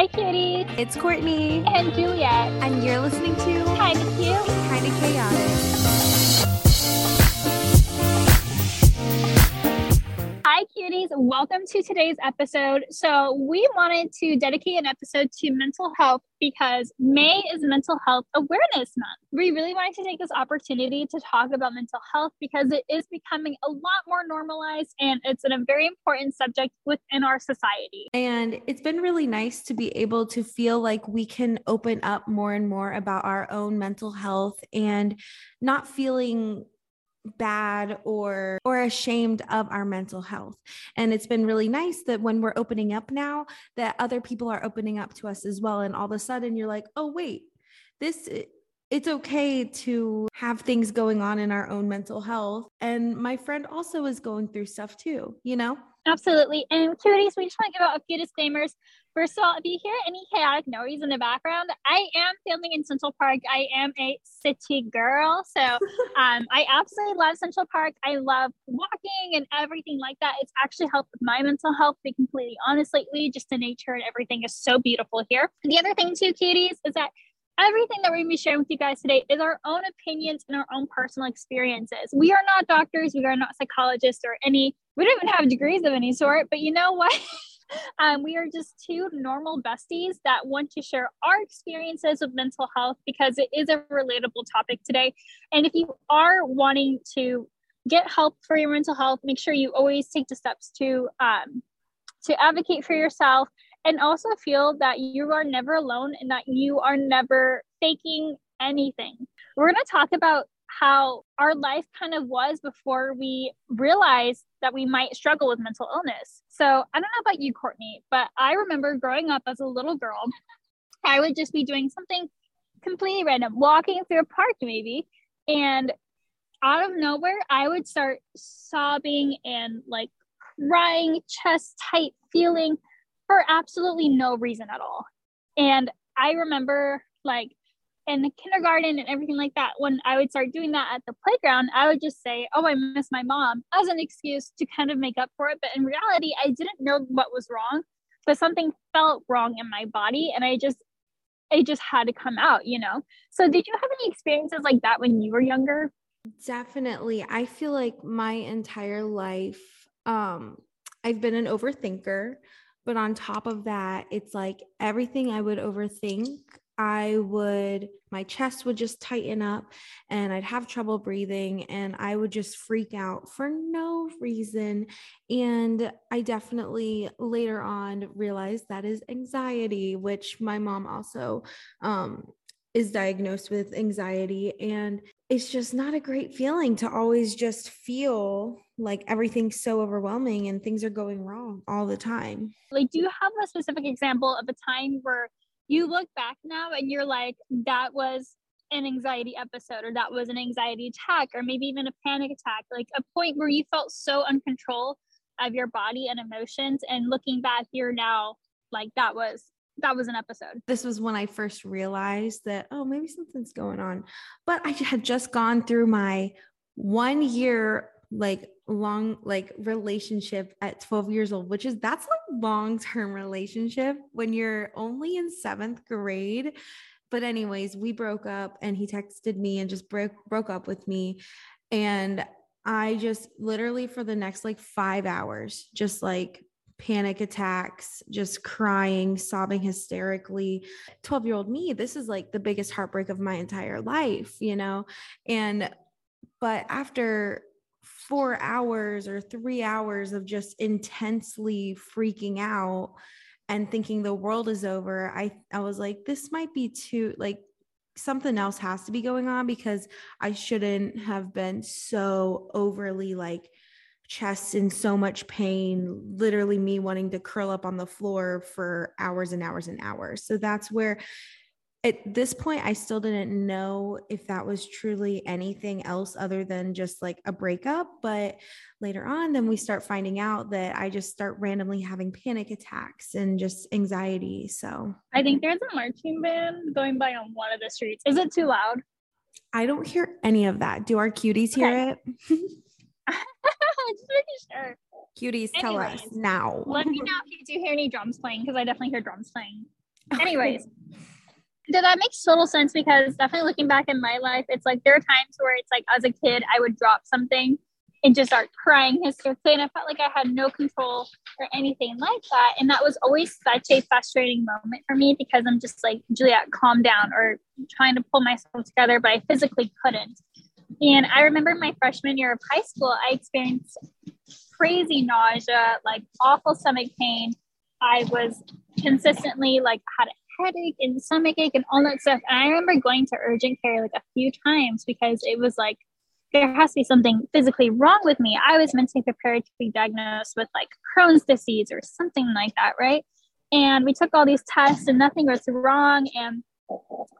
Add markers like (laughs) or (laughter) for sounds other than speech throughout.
Hi, cuties. It's Courtney. And Juliet. And you're listening to Kinda Cute. Kinda Chaotic. Cuties. Welcome to today's episode. So, we wanted to dedicate an episode to mental health because May is Mental Health Awareness Month. We really wanted to take this opportunity to talk about mental health because it is becoming a lot more normalized and it's a very important subject within our society. And it's been really nice to be able to feel like we can open up more and more about our own mental health and not feeling bad or or ashamed of our mental health. And it's been really nice that when we're opening up now that other people are opening up to us as well. And all of a sudden you're like oh wait this it's okay to have things going on in our own mental health. And my friend also is going through stuff too you know absolutely and cuties we just want to give out a few disclaimers First of all, if you hear any chaotic noise in the background, I am filming in Central Park. I am a city girl. So (laughs) um, I absolutely love Central Park. I love walking and everything like that. It's actually helped with my mental health, to be completely honest lately. Just the nature and everything is so beautiful here. The other thing, too, cuties, is that everything that we're going to be sharing with you guys today is our own opinions and our own personal experiences. We are not doctors, we are not psychologists or any, we don't even have degrees of any sort, but you know what? (laughs) Um, we are just two normal besties that want to share our experiences with mental health because it is a relatable topic today. And if you are wanting to get help for your mental health, make sure you always take the steps to um, to advocate for yourself and also feel that you are never alone and that you are never faking anything. We're going to talk about how our life kind of was before we realized that we might struggle with mental illness. So I don't know about you, Courtney, but I remember growing up as a little girl, I would just be doing something completely random, walking through a park maybe, and out of nowhere, I would start sobbing and like crying, chest tight feeling for absolutely no reason at all. And I remember like in the kindergarten and everything like that, when I would start doing that at the playground, I would just say, Oh, I miss my mom as an excuse to kind of make up for it. But in reality, I didn't know what was wrong, but something felt wrong in my body. And I just, it just had to come out, you know? So, did you have any experiences like that when you were younger? Definitely. I feel like my entire life, um, I've been an overthinker. But on top of that, it's like everything I would overthink, I would, my chest would just tighten up and I'd have trouble breathing and I would just freak out for no reason. And I definitely later on realized that is anxiety, which my mom also um, is diagnosed with anxiety. And it's just not a great feeling to always just feel like everything's so overwhelming and things are going wrong all the time. Like, do you have a specific example of a time where you look back now and you're like, that was an anxiety episode or that was an anxiety attack or maybe even a panic attack, like a point where you felt so uncontrol of your body and emotions. And looking back here now, like that was that was an episode. This was when I first realized that, oh, maybe something's going on. But I had just gone through my one year like long like relationship at 12 years old which is that's like long-term relationship when you're only in seventh grade but anyways we broke up and he texted me and just broke broke up with me and i just literally for the next like five hours just like panic attacks, just crying, sobbing hysterically. 12 year old me, this is like the biggest heartbreak of my entire life, you know? And, but after four hours or three hours of just intensely freaking out and thinking the world is over, I, I was like, this might be too, like, something else has to be going on because I shouldn't have been so overly like chest in so much pain, literally me wanting to curl up on the floor for hours and hours and hours. So that's where at this point, I still didn't know if that was truly anything else other than just like a breakup. But later on, then we start finding out that I just start randomly having panic attacks and just anxiety. So I think there's a marching band going by on one of the streets. Is it too loud? I don't hear any of that. Do our cuties hear okay. it? (laughs) (laughs) just making sure. Cuties, Anyways, tell us now. let me (laughs) know if you do hear any drums playing because I definitely hear drums playing. Anyways, that makes total sense because definitely looking back in my life, it's like there are times where it's like as a kid, I would drop something and just start crying hysterically. And I felt like I had no control or anything like that. And that was always such a frustrating moment for me because I'm just like, Juliet, calm down, or trying to pull myself together, but I physically couldn't. And I remember my freshman year of high school, I experienced crazy nausea, like awful stomach pain. I was consistently like had headache and stomach ache and all that stuff. And I remember going to urgent care like a few times because it was like there has to be something physically wrong with me. I was mentally prepared to be diagnosed with like Crohn's disease or something like that, right? And we took all these tests and nothing was wrong. And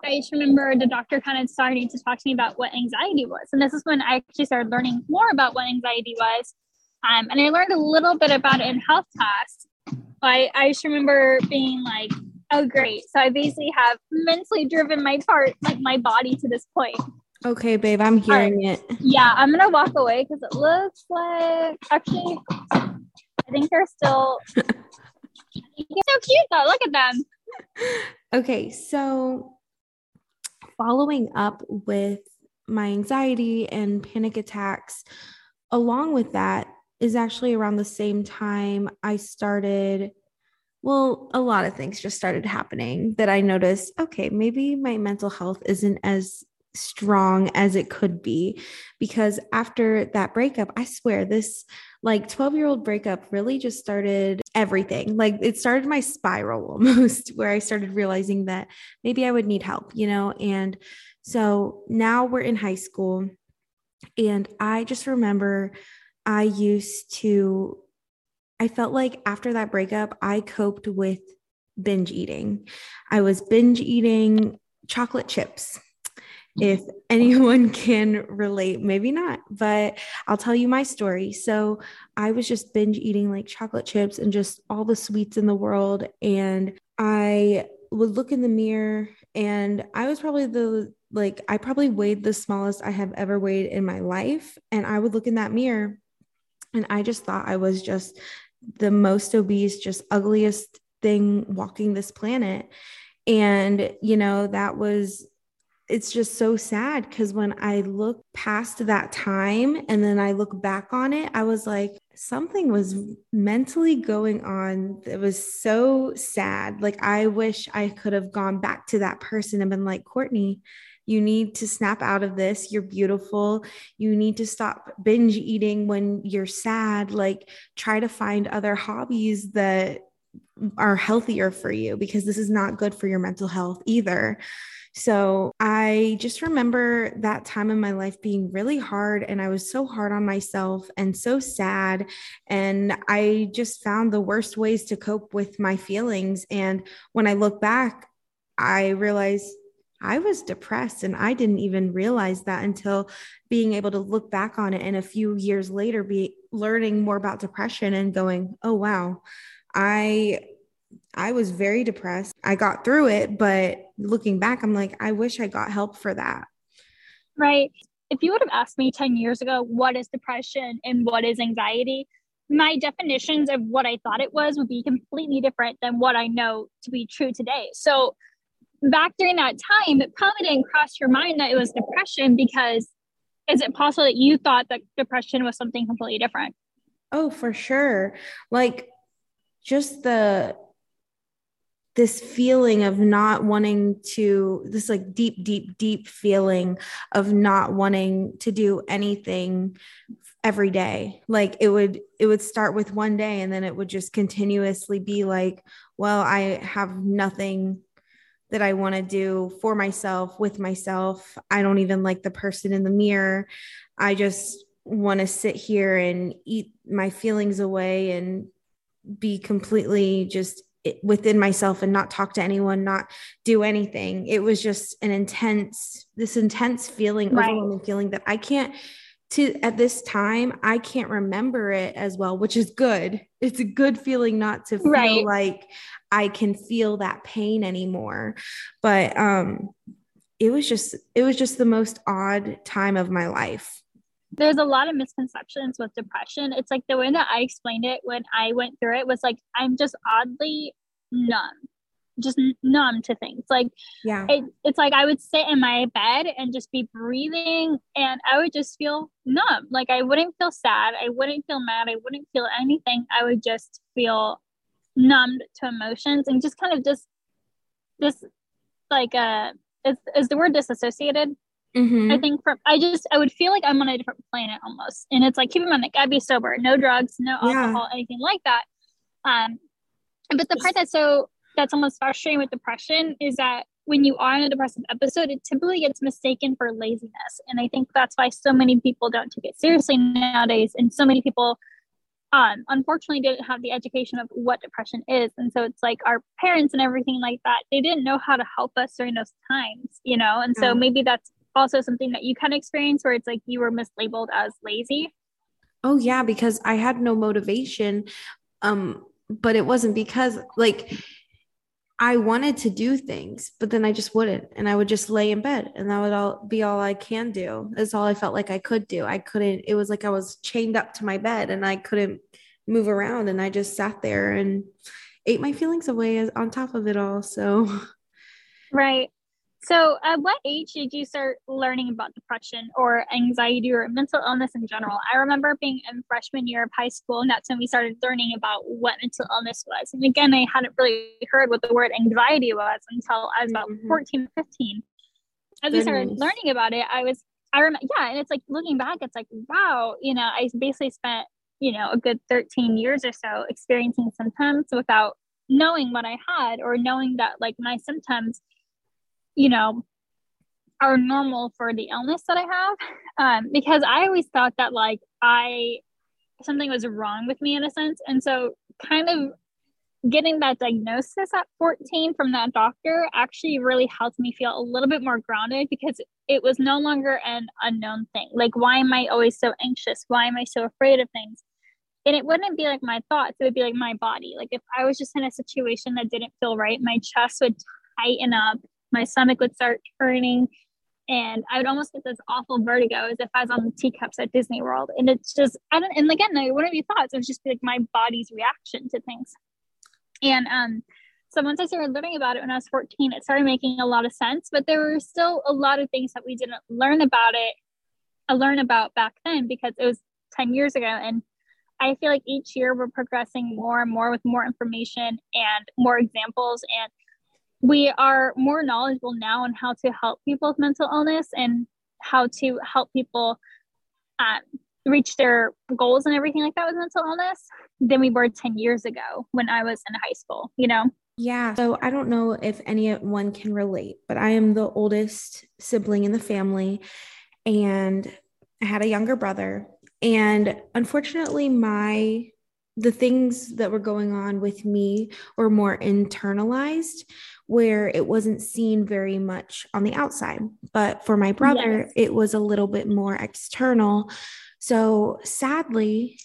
I just remember the doctor kind of starting to talk to me about what anxiety was. And this is when I actually started learning more about what anxiety was. Um, and I learned a little bit about it in health class. I, I just remember being like, oh, great. So I basically have mentally driven my part, like my body to this point. Okay, babe, I'm hearing right. it. Yeah, I'm gonna walk away because it looks like actually, I think they're still. (laughs) they're so cute though. Look at them. Okay, so following up with my anxiety and panic attacks, along with that is actually around the same time I started. Well, a lot of things just started happening that I noticed. Okay, maybe my mental health isn't as strong as it could be because after that breakup i swear this like 12 year old breakup really just started everything like it started my spiral (laughs) almost where i started realizing that maybe i would need help you know and so now we're in high school and i just remember i used to i felt like after that breakup i coped with binge eating i was binge eating chocolate chips if anyone (laughs) can relate, maybe not, but I'll tell you my story. So I was just binge eating like chocolate chips and just all the sweets in the world. And I would look in the mirror and I was probably the like, I probably weighed the smallest I have ever weighed in my life. And I would look in that mirror and I just thought I was just the most obese, just ugliest thing walking this planet. And, you know, that was it's just so sad because when I look past that time and then I look back on it, I was like, something was mentally going on. It was so sad. Like, I wish I could have gone back to that person and been like, Courtney, you need to snap out of this. You're beautiful. You need to stop binge eating when you're sad. Like, try to find other hobbies that are healthier for you because this is not good for your mental health either. So I just remember that time in my life being really hard. And I was so hard on myself and so sad. And I just found the worst ways to cope with my feelings. And when I look back, I realized I was depressed and I didn't even realize that until being able to look back on it and a few years later be learning more about depression and going, "Oh wow, I I was very depressed. I got through it, but looking back, I'm like, I wish I got help for that. Right. If you would have asked me 10 years ago, what is depression and what is anxiety, my definitions of what I thought it was would be completely different than what I know to be true today. So, back during that time, it probably didn't cross your mind that it was depression because is it possible that you thought that depression was something completely different? Oh, for sure. Like, just the this feeling of not wanting to this like deep deep deep feeling of not wanting to do anything every day like it would it would start with one day and then it would just continuously be like well i have nothing that i want to do for myself with myself i don't even like the person in the mirror i just want to sit here and eat my feelings away and be completely just within myself and not talk to anyone, not do anything. It was just an intense, this intense feeling, right. overwhelming feeling that I can't to at this time I can't remember it as well, which is good. It's a good feeling not to feel right. like I can feel that pain anymore. But um it was just it was just the most odd time of my life there's a lot of misconceptions with depression. It's like the way that I explained it when I went through it was like I'm just oddly numb. Just numb to things. Like, yeah, it, it's like I would sit in my bed and just be breathing, and I would just feel numb. Like I wouldn't feel sad, I wouldn't feel mad, I wouldn't feel anything. I would just feel numbed to emotions and just kind of just this like uh is, is the word disassociated mm-hmm. i think from i just i would feel like i'm on a different planet almost and it's like keep in mind like i'd be sober no drugs no alcohol yeah. anything like that um but the part that's so that's almost frustrating with depression is that when you are in a depressive episode, it typically gets mistaken for laziness. And I think that's why so many people don't take it seriously nowadays. And so many people um, unfortunately didn't have the education of what depression is. And so it's like our parents and everything like that, they didn't know how to help us during those times, you know? And so maybe that's also something that you kind of experience where it's like you were mislabeled as lazy. Oh yeah, because I had no motivation. Um, but it wasn't because like I wanted to do things, but then I just wouldn't. And I would just lay in bed and that would all be all I can do. That's all I felt like I could do. I couldn't, it was like I was chained up to my bed and I couldn't move around. And I just sat there and ate my feelings away as, on top of it all. So, right. So, at what age did you start learning about depression or anxiety or mental illness in general? I remember being in freshman year of high school, and that's when we started learning about what mental illness was. And again, I hadn't really heard what the word anxiety was until I was about mm-hmm. 14, 15. As we started learning about it, I was, I remember, yeah, and it's like looking back, it's like, wow, you know, I basically spent, you know, a good 13 years or so experiencing symptoms without knowing what I had or knowing that like my symptoms you know, are normal for the illness that I have. Um, because I always thought that like I something was wrong with me in a sense. And so kind of getting that diagnosis at 14 from that doctor actually really helped me feel a little bit more grounded because it was no longer an unknown thing. Like, why am I always so anxious? Why am I so afraid of things? And it wouldn't be like my thoughts, it would be like my body. Like, if I was just in a situation that didn't feel right, my chest would tighten up my stomach would start turning and I would almost get this awful vertigo as if I was on the teacups at Disney World. And it's just, I don't, and again, it wouldn't be thoughts. It was just like my body's reaction to things. And um, so once I started learning about it when I was 14, it started making a lot of sense. But there were still a lot of things that we didn't learn about it, uh, learn about back then because it was 10 years ago. And I feel like each year we're progressing more and more with more information and more examples and we are more knowledgeable now on how to help people with mental illness and how to help people um, reach their goals and everything like that with mental illness than we were 10 years ago when I was in high school, you know? Yeah. So I don't know if anyone can relate, but I am the oldest sibling in the family and I had a younger brother. And unfortunately, my the things that were going on with me were more internalized where it wasn't seen very much on the outside. But for my brother, yes. it was a little bit more external. So sadly,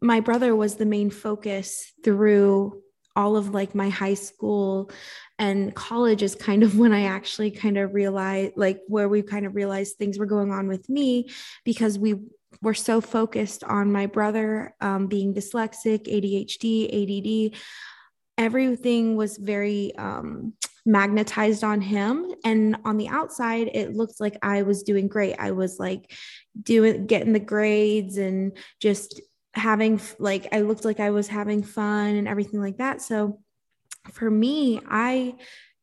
my brother was the main focus through all of like my high school and college is kind of (laughs) when I actually kind of realized like where we kind of realized things were going on with me because we were so focused on my brother um, being dyslexic, ADHD, ADD everything was very um, magnetized on him. And on the outside it looked like i was doing great. I was like doing getting the grades and just having like i looked like i was having fun and everything like that. So for me i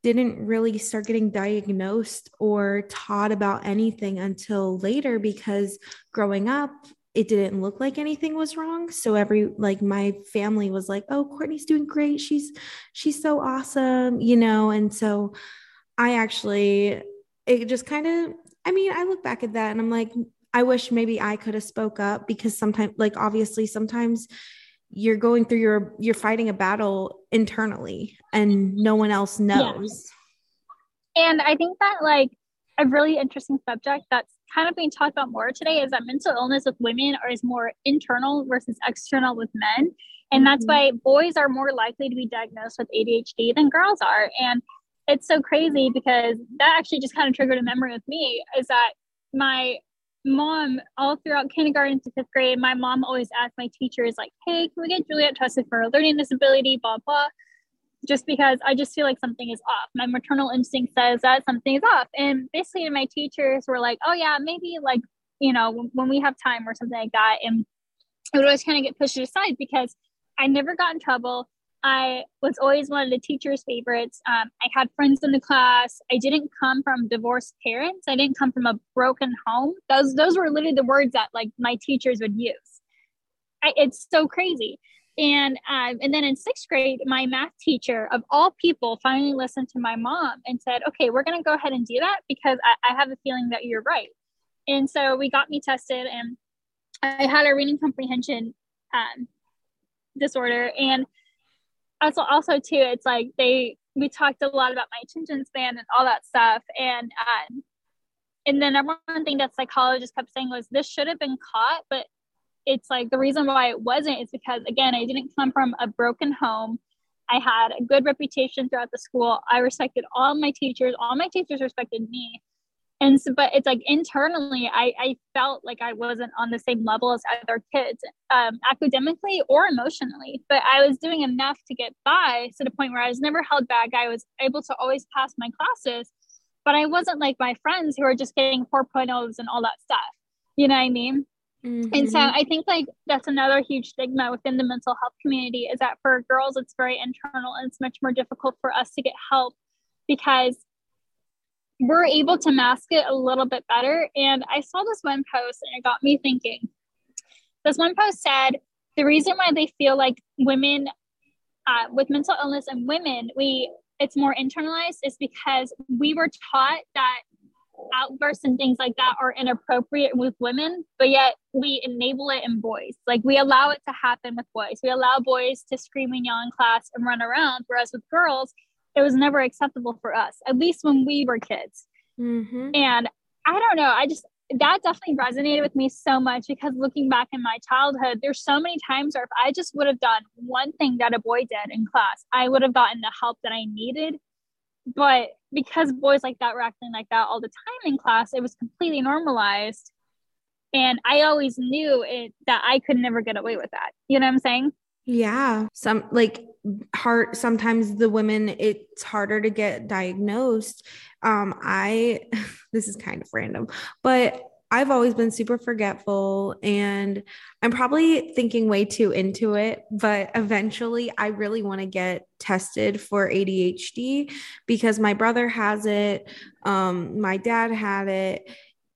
didn't really start getting diagnosed or taught about anything until later because growing up it didn't look like anything was wrong. So every like my family was like oh courtney's doing great. She's she's so awesome you know? And so i actually it just kind of i mean i look back at that and i'm like i wish maybe i could have spoke up because sometimes like obviously sometimes you're going through your you're fighting a battle internally and no one else knows. Yeah. and i think that like a really interesting subject that's kind of being talked about more today is that mental illness with women is more internal versus external with men. And that's mm-hmm. why boys are more likely to be diagnosed with ADHD than girls are. And it's so crazy because that actually just kind of triggered a memory with me is that my mom, all throughout kindergarten to fifth grade, my mom always asked my teachers, like, hey, can we get Juliet tested for a learning disability, blah, blah. Just because I just feel like something is off. My maternal instinct says that something is off. And basically, my teachers were like, oh, yeah, maybe like, you know, when we have time or something like that. And it would always kind of get pushed aside because I never got in trouble. I was always one of the teacher's favorites. Um, I had friends in the class. I didn't come from divorced parents. I didn't come from a broken home. Those those were literally the words that like my teachers would use. I, it's so crazy. And um, and then in sixth grade, my math teacher of all people finally listened to my mom and said, "Okay, we're going to go ahead and do that because I, I have a feeling that you're right." And so we got me tested, and I had a reading comprehension um, disorder, and also also too, it's like they we talked a lot about my attention span and all that stuff, and um, and then one thing that psychologists kept saying was this should have been caught, but it's like the reason why it wasn't is because again i didn't come from a broken home. I had a good reputation throughout the school. I respected all my teachers. All my teachers respected me. And so but it's like internally i i felt like i wasn't on the same level as other kids um, academically or emotionally. But i was doing enough to get by to the point where i was never held back. I was able to always pass my classes but i wasn't like my friends who are just getting 4.0s and all that stuff. You know what i mean Mm-hmm. And so I think like that's another huge stigma within the mental health community is that for girls it's very internal and it's much more difficult for us to get help because we're able to mask it a little bit better. And I saw this one post and it got me thinking. This one post said the reason why they feel like women uh, with mental illness and women we it's more internalized is because we were taught that outbursts and things like that are inappropriate with women, but yet we enable it in boys. Like we allow it to happen with boys. We allow boys to scream and yell in class and run around, whereas with girls, it was never acceptable for us, at least when we were kids. Mm-hmm. And I don't know, I just, that definitely resonated with me so much because looking back in my childhood, there's so many times where if I just would have done one thing that a boy did in class, I would have gotten the help that I needed but because boys like that were acting like that all the time in class, it was completely normalized. And I always knew it that I could never get away with that. You know what I'm saying? Yeah. Some like hard sometimes the women it's harder to get diagnosed. Um I (laughs) this is kind of random, but I've always been super forgetful and I'm probably thinking way too into it, but eventually I really want to get tested for ADHD because my brother has it, um, my dad had it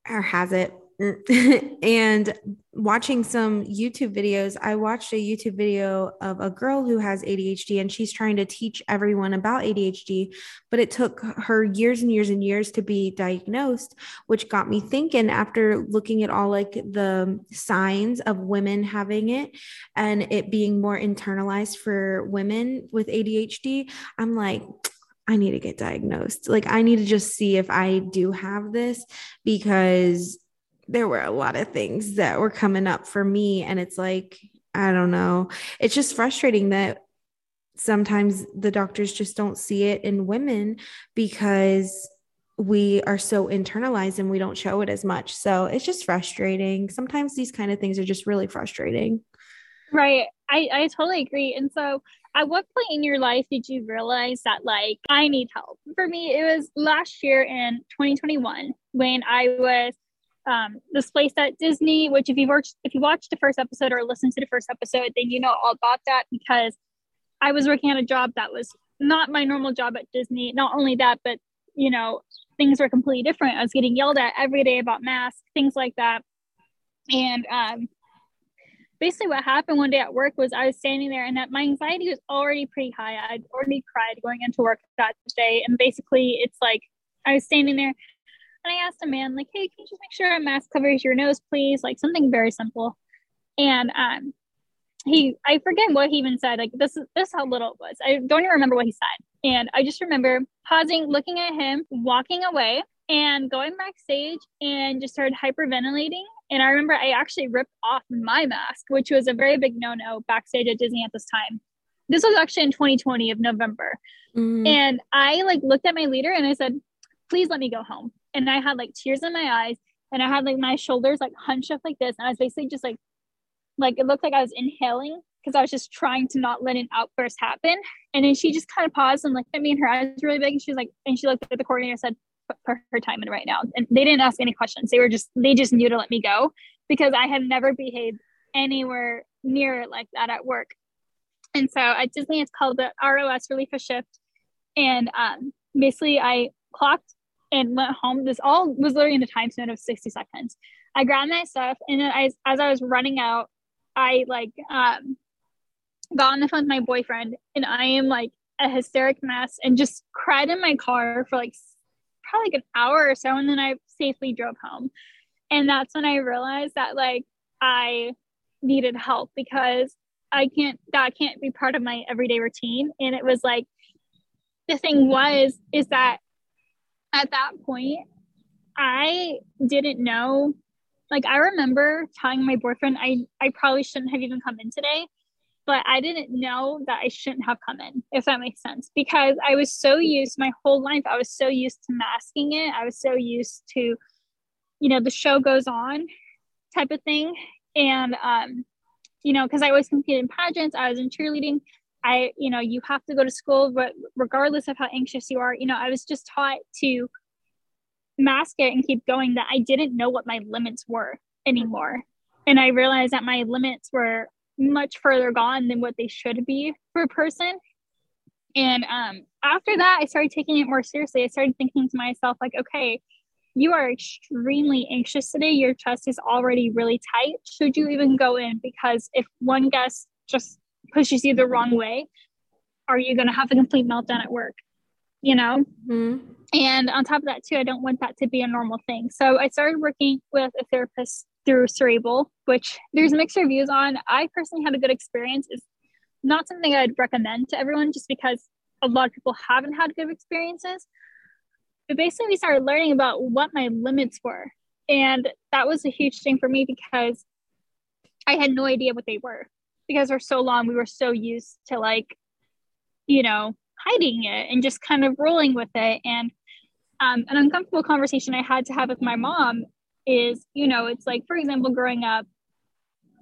or has it (laughs) and watching some YouTube videos, I watched a YouTube video of a girl who has ADHD and she's trying to teach everyone about ADHD, but it took her years and years and years to be diagnosed, which got me thinking after looking at all like the signs of women having it and it being more internalized for women with ADHD. I'm like, I need to get diagnosed. Like, I need to just see if I do have this because there were a lot of things that were coming up for me. And it's like, I don't know. It's just frustrating that sometimes the doctors just don't see it in women because we are so internalized and we don't show it as much. So it's just frustrating. Sometimes these kind of things are just really frustrating. Right. I, I totally agree. And so at what point in your life did you realize that like I need help? For me, it was last year in 2021 when I was um, this place at Disney, which if you watched if you watched the first episode or listened to the first episode, then you know all about that because I was working at a job that was not my normal job at Disney. Not only that, but you know, things were completely different. I was getting yelled at every day about masks, things like that. And um, basically what happened one day at work was I was standing there and that my anxiety was already pretty high. I'd already cried going into work that day. And basically it's like I was standing there and I asked a man, like, hey, can you just make sure a mask covers your nose, please? Like something very simple. And um he I forget what he even said. Like this is this is how little it was. I don't even remember what he said. And I just remember pausing, looking at him, walking away, and going backstage and just started hyperventilating. And I remember I actually ripped off my mask, which was a very big no-no backstage at Disney at this time. This was actually in 2020 of November. Mm-hmm. And I like looked at my leader and I said, please let me go home and I had like tears in my eyes and I had like my shoulders like hunched up like this and I was basically just like like it looked like I was inhaling because I was just trying to not let an outburst happen. And then she just kind of paused and looked at me and her eyes were really big. And she was like, and she looked at the coordinator and said, put her time in right now. And they didn't ask any questions. They were just, they just knew to let me go because I had never behaved anywhere near like that at work. And so at Disney, it's called the ROS relief shift. And um, basically, I clocked and went home. This all was literally in a time span of 60 seconds. I grabbed my stuff, and then I, as I was running out, I like um, got on the phone with my boyfriend, and I am like a hysteric mess and just cried in my car for like probably like an hour or so. And then I safely drove home. And that's when I realized that like I needed help because I can't, that can't be part of my everyday routine. And it was like, the thing was, is that at that point, I didn't know. Like, I remember telling my boyfriend, I, I probably shouldn't have even come in today, but I didn't know that I shouldn't have come in, if that makes sense, because I was so used my whole life, I was so used to masking it. I was so used to, you know, the show goes on type of thing. And, um, you know, because I always competed in pageants, I was in cheerleading. I, you know, you have to go to school, but regardless of how anxious you are, you know, I was just taught to mask it and keep going that I didn't know what my limits were anymore. And I realized that my limits were much further gone than what they should be for a person. And um, after that, I started taking it more seriously. I started thinking to myself, like, okay, you are extremely anxious today. Your chest is already really tight. Should you even go in? Because if one guest just pushes you the wrong way, are you going to have a complete meltdown at work? You know? Mm-hmm. And on top of that, too, I don't want that to be a normal thing. So I started working with a therapist through Cerebral, which there's mixed reviews on. I personally had a good experience. It's not something I'd recommend to everyone just because a lot of people haven't had good experiences. But basically, we started learning about what my limits were. And that was a huge thing for me because I had no idea what they were. Because for so long, we were so used to like, you know, hiding it and just kind of rolling with it. And um, an uncomfortable conversation I had to have with my mom is, you know, it's like, for example, growing up,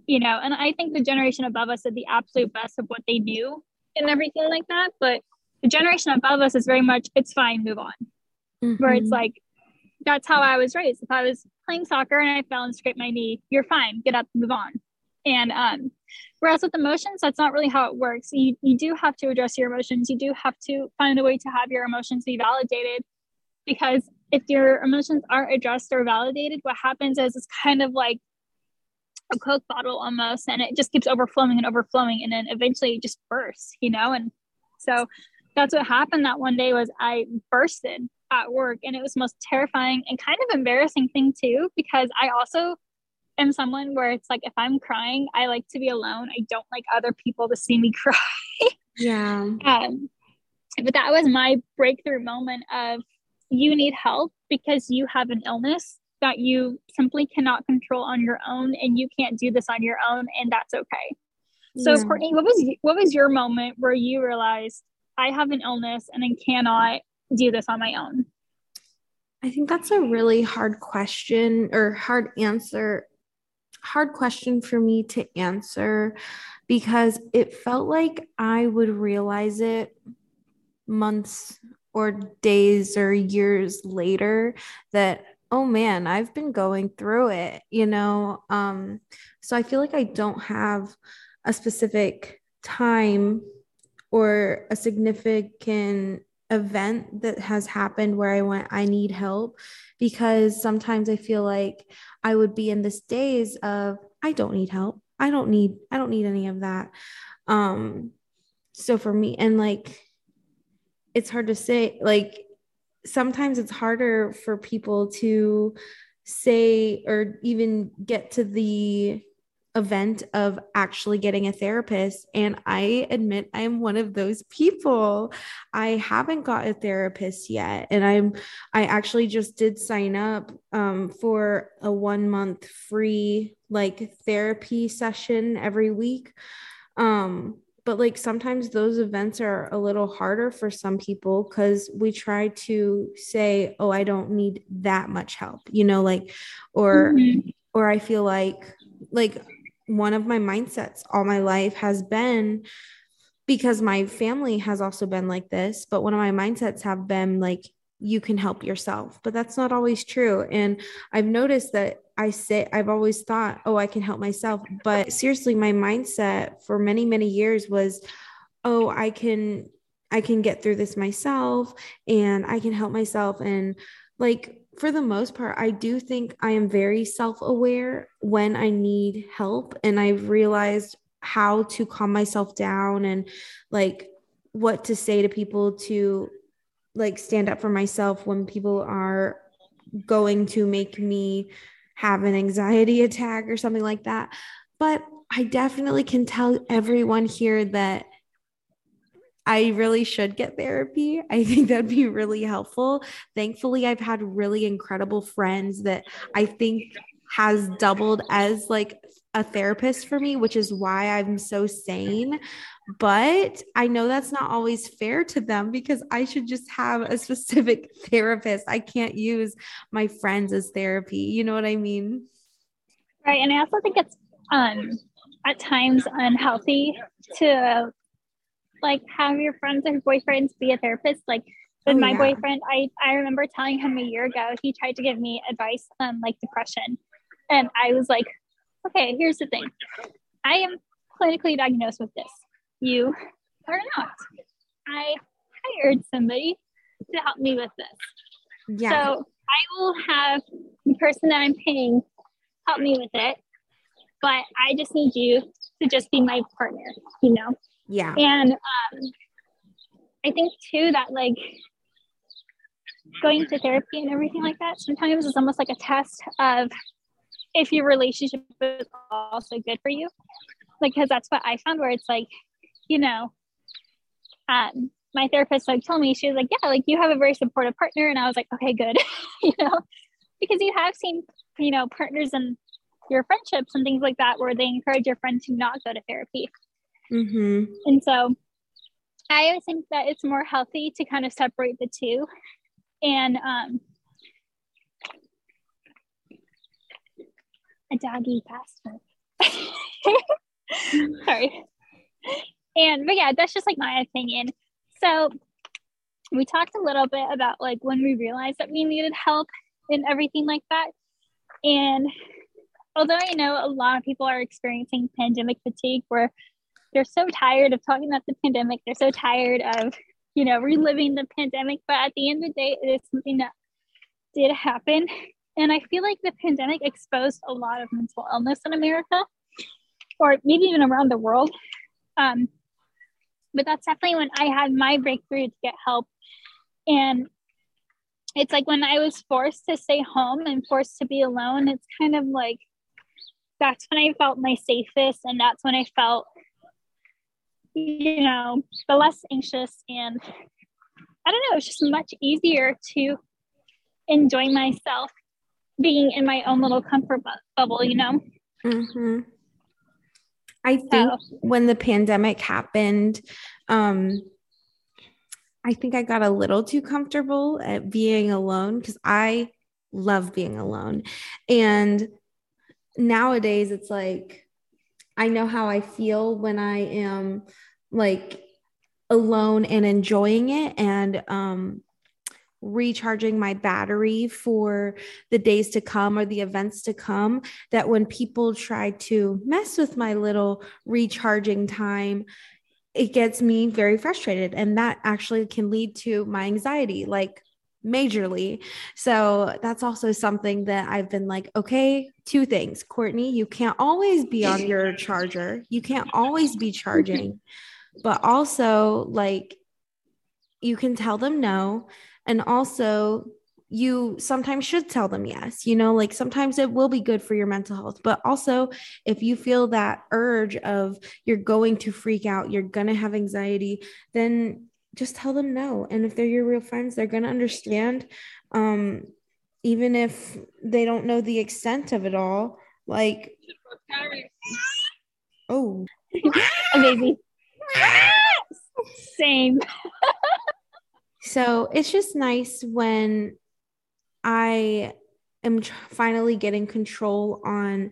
you know, and I think the generation above us did the absolute best of what they knew and everything like that. But the generation above us is very much, it's fine, move on. Mm-hmm. Where it's mm-hmm. like, that's how I was raised. If I was playing soccer and I fell and scraped my knee, you're fine, get up, move on. And um, whereas with emotions, that's not really how it works. You, you do have to address your emotions. You do have to find a way to have your emotions be validated because if your emotions aren't addressed or validated, what happens is it's kind of like a Coke bottle almost, and it just keeps overflowing and overflowing, and then eventually it just bursts, you know. And so that's what happened. That one day was I bursted at work, and it was most terrifying and kind of embarrassing thing too, because I also am someone where it's like if I'm crying, I like to be alone. I don't like other people to see me (laughs) cry. yeah. Um, but that was my breakthrough moment of you need help because you have an illness that you simply cannot control on your own and you can't do this on your own and that's okay. So yeah. Courtney, what was what was your moment where you realized I have an illness and I cannot do this on my own? I think that's a really hard question or hard answer hard question for me to answer because it felt like I would realize it months or days or years later that oh man i've been going through it you know? Um so i feel like i don't have a specific time or a significant event that has happened where i went i need help because sometimes i feel like i would be in this days of i don't need help. I don't need i don't need any of that. Um so for me and like it's hard to say like sometimes it's harder for people to say or even get to the event of actually getting a therapist. And i admit i'm one of those people. I haven't got a therapist yet. And i'm i actually just did sign up um, for a one month free like therapy session every week. Um but like sometimes those events are a little harder for some people because we try to say oh i don't need that much help you know like or mm-hmm. or i feel like like one of my mindsets all my life has been because my family has also been like this, but one of my mindsets have been like, you can help yourself, but that's not always true. And I've noticed that I say, I've always thought, oh, I can help myself. But seriously, my mindset for many, many years was, oh, I can, I can get through this myself and I can help myself. And like, for the most part, I do think I am very self aware when I need help. And I've realized how to calm myself down and like what to say to people to like stand up for myself when people are going to make me have an anxiety attack or something like that. But I definitely can tell everyone here that I really should get therapy. I think that'd be really helpful. Thankfully, I've had really incredible friends that I think has doubled as like a therapist for me, which is why I'm so sane. But I know that's not always fair to them because I should just have a specific (laughs) therapist. I can't use my friends as therapy. You know what I mean? Right. And I also think it's um at times unhealthy to like have your friends or boyfriends be a therapist. Like with oh, my yeah. boyfriend, I, I remember telling him a year ago, he tried to give me advice on like depression. And I was like, okay, here's the thing. I am clinically diagnosed with this. You are not. I hired somebody to help me with this. Yeah. So I will have the person that I'm paying help me with it, but I just need you to just be my partner, you know? Yeah. And um, I think too that like going to therapy and everything like that sometimes is almost like a test of if your relationship is also good for you. Like, because that's what I found where it's like, you know, um, my therapist like told me, she was like, yeah, like you have a very supportive partner. And I was like, okay, good. (laughs) you know, because you have seen, you know, partners and your friendships and things like that where they encourage your friend to not go to therapy. Mm-hmm. And so I always think that it's more healthy to kind of separate the two. And um, a doggy pastor. (laughs) Sorry. And but yeah, that's just like my opinion. So we talked a little bit about like when we realized that we needed help and everything like that. And although I know a lot of people are experiencing pandemic fatigue where they're so tired of talking about the pandemic, they're so tired of, you know, reliving the pandemic, but at the end of the day, it is something that did happen and I feel like the pandemic exposed a lot of mental illness in America, or maybe even around the world. Um, but that's definitely when I had my breakthrough to get help. And it's like when I was forced to stay home and forced to be alone, it's kind of like that's when I felt my safest. And that's when I felt, you know, the less anxious. And I don't know, it's just much easier to enjoy myself being in my own little comfort bu- bubble, you know? Mm-hmm. I think so. when the pandemic happened, um, I think I got a little too comfortable at being alone because I love being alone. And nowadays, it's like I know how I feel when I am like alone and enjoying it. And um, recharging my battery for the days to come or the events to come that when people try to mess with my little recharging time it gets me very frustrated. And that actually can lead to my anxiety like majorly. So that's also something that i've been like okay two things. Courtney you can't always be on your charger. You can't always be charging but also like you can tell them no and also, you sometimes should tell them yes. You know, like sometimes it will be good for your mental health. But also, if you feel that urge of you're going to freak out, you're going to have anxiety, then just tell them no. And if they're your real friends, they're going to understand. Um, even if they don't know the extent of it all, like, oh, (laughs) a baby. Same. So it's just nice when I am finally getting control on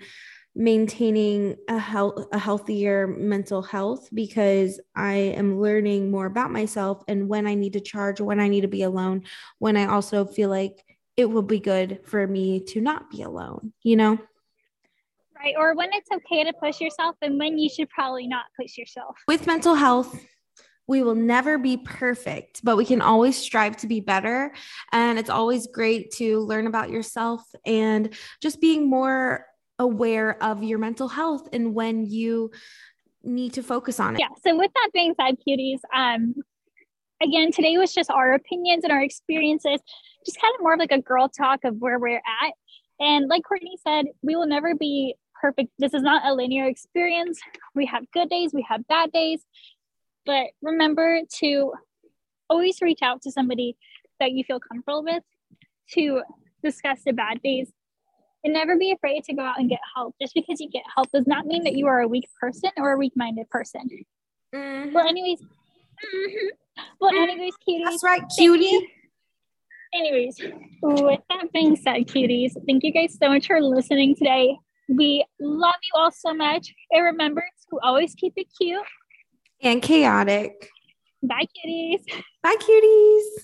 maintaining a health a healthier mental health because I am learning more about myself and when I need to charge, when I need to be alone, when I also feel like it will be good for me to not be alone, you know? Right. Or when it's okay to push yourself and when you should probably not push yourself. With mental health, we will never be perfect, but we can always strive to be better. And it's always great to learn about yourself and just being more aware of your mental health and when you need to focus on it. Yeah. So with that being said, cuties, um, again, today was just our opinions and our experiences, just kind of more of like a girl talk of where we're at. And like Courtney said, we will never be perfect. This is not a linear experience. We have good days, we have bad days. But remember to always reach out to somebody that you feel comfortable with to discuss the bad days and never be afraid to go out and get help. Just because you get help does not mean that you are a weak person or a weak minded person. Mm-hmm. Well, anyways, mm-hmm. well, anyways, cuties. That's right, cutie. Anyways, with that being said, cuties, thank you guys so much for listening today. We love you all so much. And remember to always keep it cute and chaotic. Bye, cuties. Bye, cuties.